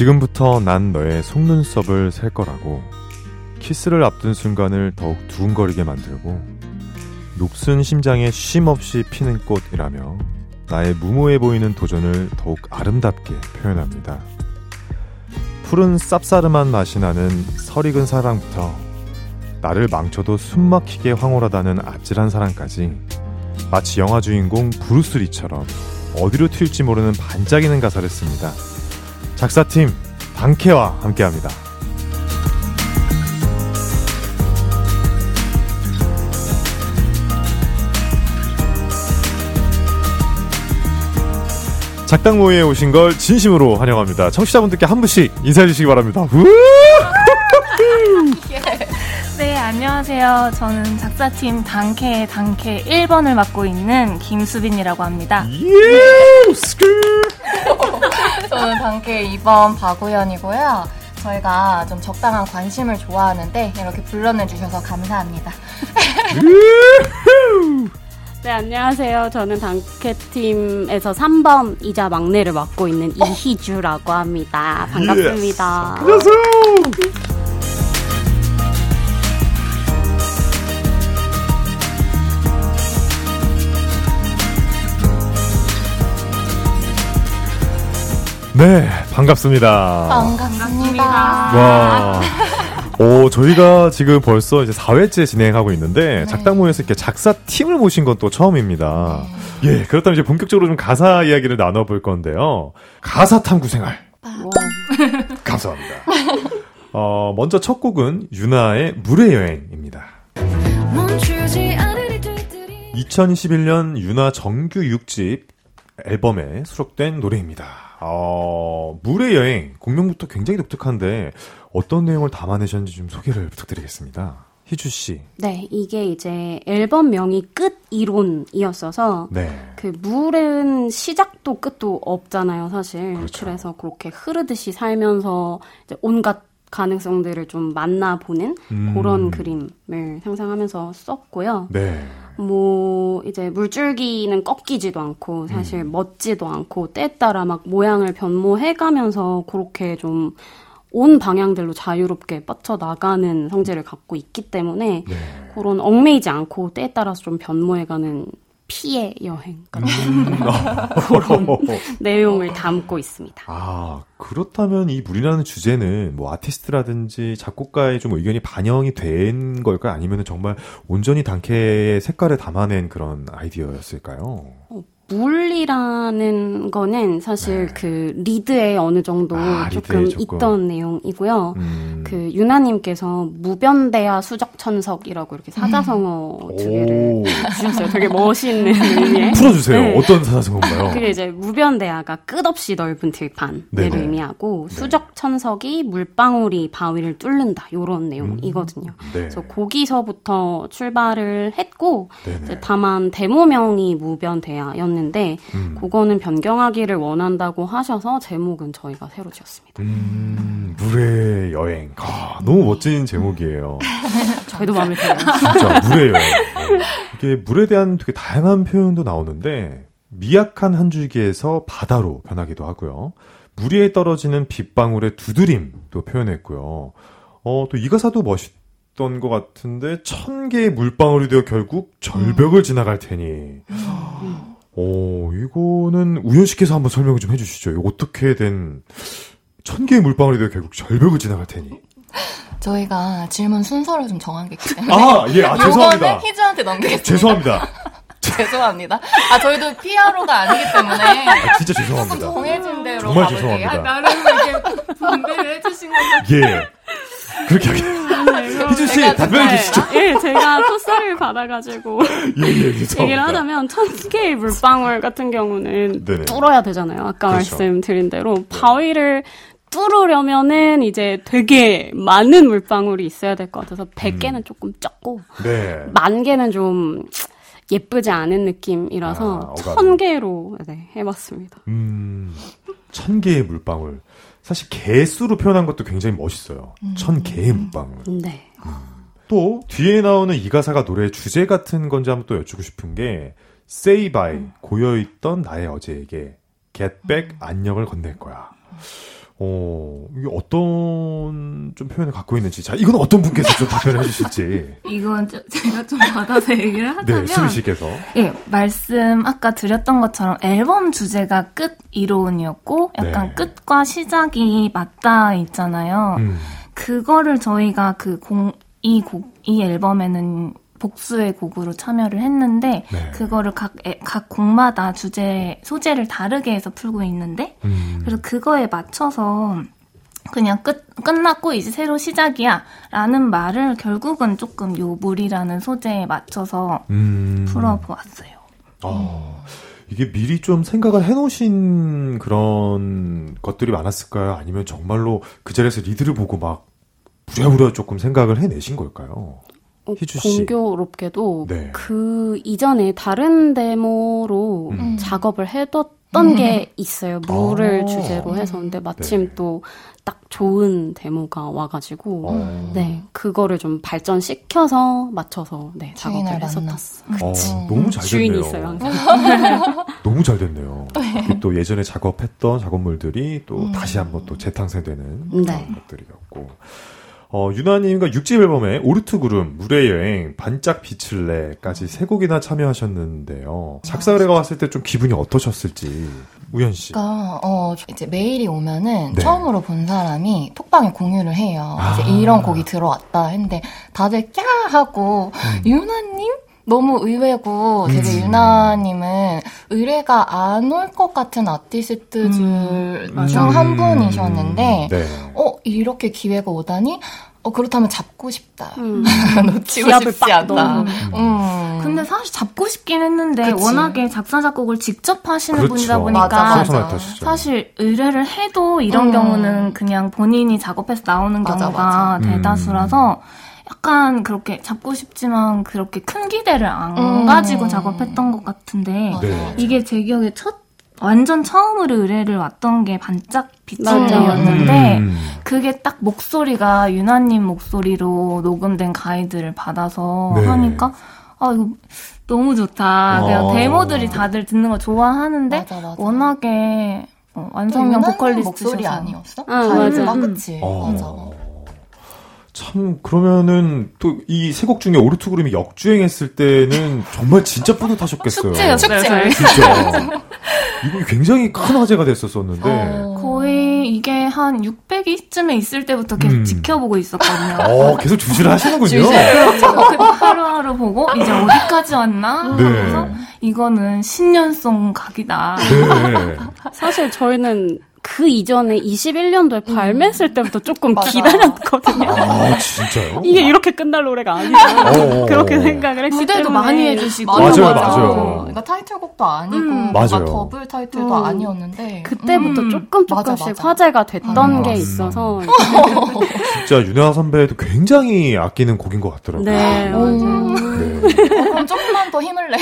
지금부터 난 너의 속눈썹을 셀 거라고 키스를 앞둔 순간을 더욱 두근거리게 만들고 녹슨 심장에 쉼없이 피는 꽃이라며 나의 무모해 보이는 도전을 더욱 아름답게 표현합니다. 푸른 쌉싸름한 맛이 나는 설익은 사랑부터 나를 망쳐도 숨막히게 황홀하다는 아찔한 사랑까지 마치 영화 주인공 브루스 리처럼 어디로 튈지 모르는 반짝이는 가사를 씁니다. 작사팀 방케와 함께합니다. 작당 모의에 오신 걸 진심으로 환영합니다. 청취자분들께 한 분씩 인사해 주시기 바랍니다. 네, 안녕하세요. 저는 작사팀 단케 단케 1번을 맡고 있는 김수빈이라고 합니다. 예! 스크! 저는 단케 2번 박우연이고요. 저희가 좀 적당한 관심을 좋아하는데 이렇게 불러내 주셔서 감사합니다. 네, 안녕하세요. 저는 단케팀에서 3번이자 막내를 맡고 있는 이희주라고 합니다. 반갑습니다. 안녕하세요. 네, 반갑습니다. 반갑습니다. 와. 오, 저희가 지금 벌써 이제 4회째 진행하고 있는데, 작당모에서 이렇게 작사 팀을 모신 건 또 처음입니다. 예, 그렇다면 이제 본격적으로 좀 가사 이야기를 나눠볼 건데요. 가사 탐구 생활. 감사합니다. 어, 먼저 첫 곡은 유나의 물의 여행입니다. 2021년 유나 정규 6집 앨범에 수록된 노래입니다. 어, 물의 여행, 공명부터 굉장히 독특한데 어떤 내용을 담아내셨는지 좀 소개를 부탁드리겠습니다. 희주 씨. 네, 이게 이제 앨범명이 끝 이론이었어서 네. 그 물은 시작도 끝도 없잖아요, 사실. 그렇죠. 래서 그렇게 흐르듯이 살면서 온갖 가능성들을 좀 만나보는 음. 그런 그림을 상상하면서 썼고요. 네. 뭐 이제 물줄기는 꺾이지도 않고 사실 음. 멋지도 않고 때에 따라 막 모양을 변모해 가면서 그렇게 좀 온 방향들로 자유롭게 뻗쳐 나가는 성질을 갖고 있기 때문에 네. 그런 얽매이지 않고 때에 따라서 좀 변모해가는 피의 여행 같은 그런 내용을 담고 있습니다. 아, 그렇다면 이 물이라는 주제는 뭐 아티스트라든지 작곡가의 좀 의견이 반영이 된 걸까요? 아니면 정말 온전히 단케의 색깔을 담아낸 그런 아이디어였을까요? 물이라는 거는 사실 그 리드에 어느 정도 네. 아, 조금. 있던 내용이고요. 음. 그 유나님께서 무변대야 수적천석이라고 이렇게 사자성어 두 개를 오. 주셨어요. 되게 멋있는 의미의. 풀어주세요. 네. 어떤 사자성어인가요? 그게 이제 무변대야가 끝없이 넓은 들판을 네네. 의미하고 네. 수적천석이 물방울이 바위를 뚫는다 이런 내용이거든요. 네. 그래서 거기서부터 출발을 했고 다만 데모명이 무변대야였는 데 음. 그거는 변경하기를 원한다고 하셔서 제목은 저희가 새로 지었습니다. 음, 물의 여행. 아, 너무 멋진 제목이에요. 저희도 마음에 들어요. 진짜 물의 여행. 어. 이게 물에 대한 되게 다양한 표현도 나오는데 미약한 한 줄기에서 바다로 변하기도 하고요. 물 위에 떨어지는 빗방울의 두드림도 표현했고요. 어, 또 이 가사도 멋있던 것 같은데 천 개의 물방울이 되어 결국 절벽을 지나갈 테니. 오, 이거는 우연 씨께서 한번 설명을 좀 해주시죠. 어떻게 된 천 개의 물방울이 결국 절벽을 지나갈 테니. 저희가 질문 순서를 좀 정한 게 있기 때문에 아, 예, 아, 죄송합니다. 희주한테 넘기겠습니다. 죄송합니다. 죄송합니다. 아 저희도 PRO가 아니기 때문에 아, 진짜 조금 죄송합니다. 정해진 대로 정말. 죄송합니다. 아, 나름 이렇게 분배를 해주신 거죠. 예. 그렇게 하겠습니다. 희준 씨, 답변해 정말- 주시죠. 예, 제가 토스를 받아가지고 예, 예, 죄송합니다. 얘기를 하자면 천 개의 물방울 같은 경우는 네네. 뚫어야 되잖아요. 아까 그렇죠. 말씀드린 대로 바위를 뚫으려면은 이제 되게 많은 물방울이 있어야 될 것 같아서 100개는 조금 적고 네. 만 개는 좀 예쁘지 않은 느낌이라서 아. 천 개로 네, 해봤습니다. 음, 천 개의 물방울. 사실 개수로 표현한 것도 굉장히 멋있어요. 천 개의 물방울. 네. 또 뒤에 나오는 이 가사가 노래의 주제 같은 건지 한번 또 여쭙고 싶은 게 Say bye 고여있던 나의 어제에게 Get back 안녕을 건넬 거야. 어, 이게 어떤 좀 표현을 갖고 있는지. 자, 이건 어떤 분께서 좀 답변을 해주실지. 이건 좀 제가 좀 받아서 얘기를 하자면 네, 수미 씨께서. 예, 말씀 아까 드렸던 것처럼 앨범 주제가 끝 이론이었고 약간 네. 끝과 시작이 맞닿아 있잖아요. 음, 그거를 저희가 그 공, 이 곡, 이 앨범에는 복수의 곡으로 참여를 했는데 네. 그거를 각, 애- 각 곡마다 주제, 소재를 다르게 해서 풀고 있는데 음. 그래서 그거에 맞춰서 그냥 끝, 끝났고 이제 새로 시작이야 라는 말을 결국은 조금 요 물이라는 소재에 맞춰서 음. 풀어보았어요. 어, 이게 미리 좀 생각을 해놓으신 그런 것들이 많았을까요? 아니면 정말로 그 자리에서 리드를 보고 막 부랴부랴 조금 생각을 해내신 걸까요? 어, 희주 씨. 공교롭게도 네. 그 이전에 다른 데모로 음. 작업을 해뒀던 게 있어요. 물을 아. 주제로 해서. 근데 마침 네. 또딱 좋은 데모가 와가지고, 어. 네, 그거를 좀 발전시켜서 맞춰서, 네, 주인을 작업을 했었다. 만났어. 어, 너무 잘 됐네요. 주인이 있어요, 항상. 너무 잘 됐네요. 그또 예전에 작업했던 작업물들이 또 음. 다시 한번 또 재탄생되는 네. 그런 것들이었고. 어, 유나님과 6집 앨범에 오르트 구름, 물의 여행, 반짝 빛을 내까지 세 곡이나 참여하셨는데요. 작사를 해왔을 때 좀 기분이 어떠셨을지, 우현 씨. 그러니까 어 이제 메일이 오면은 네. 처음으로 본 사람이 톡방에 공유를 해요. 아. 이제 이런 곡이 들어왔다 했는데 다들 꺄 하고 유나님 너무 의외고 되게 음. 유나님은 의뢰가 안 올 것 같은 아티스트 중한 음. 분이셨는데 네. 어 이렇게 기회가 오다니 어 그렇다면 잡고 싶다. 음. 놓치고 싶지 빡 않다. 넣어. 음. 근데 사실 잡고 싶긴 했는데 그치. 워낙에 작사 작곡을 직접 하시는 그렇죠. 분이다 보니까 맞아, 맞아. 사실 의뢰를 해도 이런 음. 경우는 그냥 본인이 작업해서 나오는 맞아, 경우가 맞아. 음. 대다수라서 약간 그렇게 잡고 싶지만 그렇게 큰 기대를 안 음. 가지고 작업했던 것 같은데. 네. 이게 제 기억에 첫 완전 처음으로 의뢰를 왔던 게 반짝. 빛이었는데 음. 그게 딱 목소리가 유나님 목소리로 녹음된 가이드를 받아서 네. 하니까 아 이거 너무 좋다. 어. 그냥 데모들이 다들 듣는 거 좋아하는데 맞아, 맞아. 워낙에 어, 완성형 유나님 보컬리스트셔서 목소리 아니었어? 아, 가이드가? 맞아. 그치. 어. 맞아. 참 그러면은 또 이 세 곡 중에 오르트 구름이 역주행했을 때는 정말 진짜 뿌듯하셨겠어요. 축제였어요. 저희. 진짜 이거 굉장히 큰 화제가 됐었었는데 어. 거의 이게 한 600위쯤에 있을 때부터 계속 음. 지켜보고 있었거든요. 어 계속 주시를 하시는군요. 그래서 하루하루 보고 이제 어디까지 왔나 네. 하면서 이거는 신년송 각이다. 네. 사실 저희는 그 이전에 21년도에 발매했을 때부터 조금 맞아. 기다렸거든요. 아 진짜요? 이게 이렇게 끝날 노래가 아니죠. 어. 그렇게 생각을 했기 무대도 때문에 많이 해주시고. 맞아요, 맞아. 맞아요. 그러니까 타이틀곡도 아니고 음. 맞아요. 더블 타이틀도 음. 아니었는데 그때부터 음. 조금 맞아, 조금씩 맞아. 화제가 됐던 음. 게 음. 있어서 진짜 윤아 선배도 굉장히 아끼는 곡인 것 같더라고요. 네, 음. 네. 어, 그럼 조금만 더 힘을 내.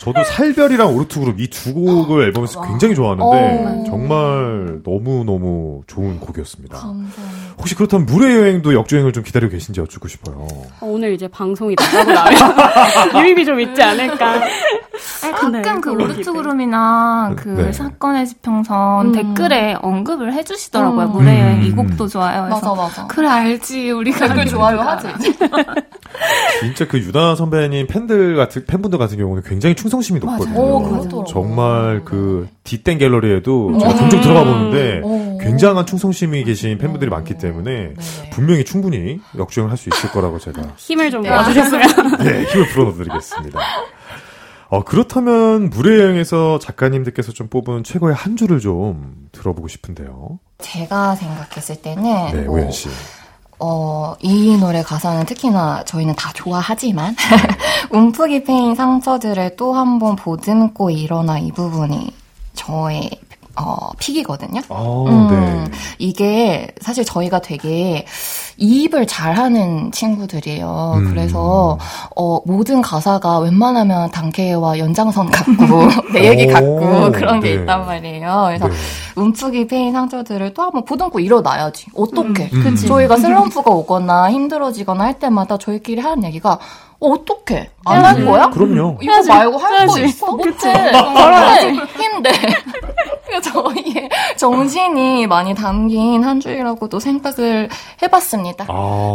저도 살별이랑 오르트 그룹 이 두 곡을 앨범에서 굉장히 좋아하는데 어. 정말 너무 너무 좋은 곡이었습니다. 감사합니다. 혹시 그렇다면 물의 여행도 역주행을 좀 기다리고 계신지 여쭙고 싶어요. 오늘 이제 방송이 나가고 나면 유입이 좀 있지 않을까. 아니, 가끔 네, 그 그런 오르트 기대. 그룹이나 그 네. 사건의 지평선 음. 댓글에 언급을 해주시더라고요. 음. 물의 여행 이 음. 곡도 좋아요. 맞아 맞아. 그래 알지 우리가 댓글 좋아요 하지. 진짜 그 유나 선배님 팬들 같은 팬분들 같은 경우는 굉장히 충성심이 높거든요. 오 그렇더라고. 정말 그 뒷땡 갤러리에도 제가 음. 종종 들어가 보는데 오. 굉장한 충성심이 계신 팬분들이 많기 때문에 네네. 분명히 충분히 역주행을 할 수 있을 거라고 제가 힘을 좀 네. 모아주셨으면. 네, 힘을 불어넣어드리겠습니다. 어, 그렇다면 물의 여행에서 작가님들께서 좀 뽑은 최고의 한 줄을 좀 들어보고 싶은데요. 제가 생각했을 때는 네, 뭐, 오현 씨. 어, 이 노래 가사는 특히나 저희는 다 좋아하지만 움푹이 패인 상처들을 또 한 번 보듬고 일어나 이 부분이 저의 어, 픽이거든요. 아, 음, 네. 이게 사실 저희가 되게 이입을 잘하는 친구들이에요. 음. 그래서 어, 모든 가사가 웬만하면 단케와 연장선 같고 내 얘기 오, 같고 그런 게 네. 있단 말이에요. 그래서 네. 움푹이 패인 상처들을 또 한번 보듬고 일어나야지. 어떻게? 음. 그치. 저희가 슬럼프가 오거나 힘들어지거나 할 때마다 저희끼리 하는 얘기가 어떻게 안 할 거야? 그럼요. 이거 해야지. 말고 할 거. 있어? 못해. 힘내. 저희의 정신이 많이 담긴 한 주라고도 생각을 해봤습니다. 아,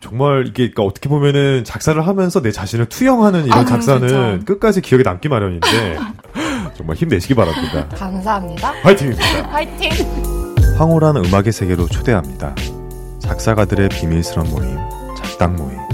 정말 이게 그러니까 어떻게 보면은 작사를 하면서 내 자신을 투영하는 이런 아, 작사는 진짜. 끝까지 기억에 남기 마련인데 정말 힘내시기 바랍니다. 감사합니다. 화이팅입니다. 화이팅! 황홀한 음악의 세계로 초대합니다. 작사가들의 비밀스런 모임, 작당 모임.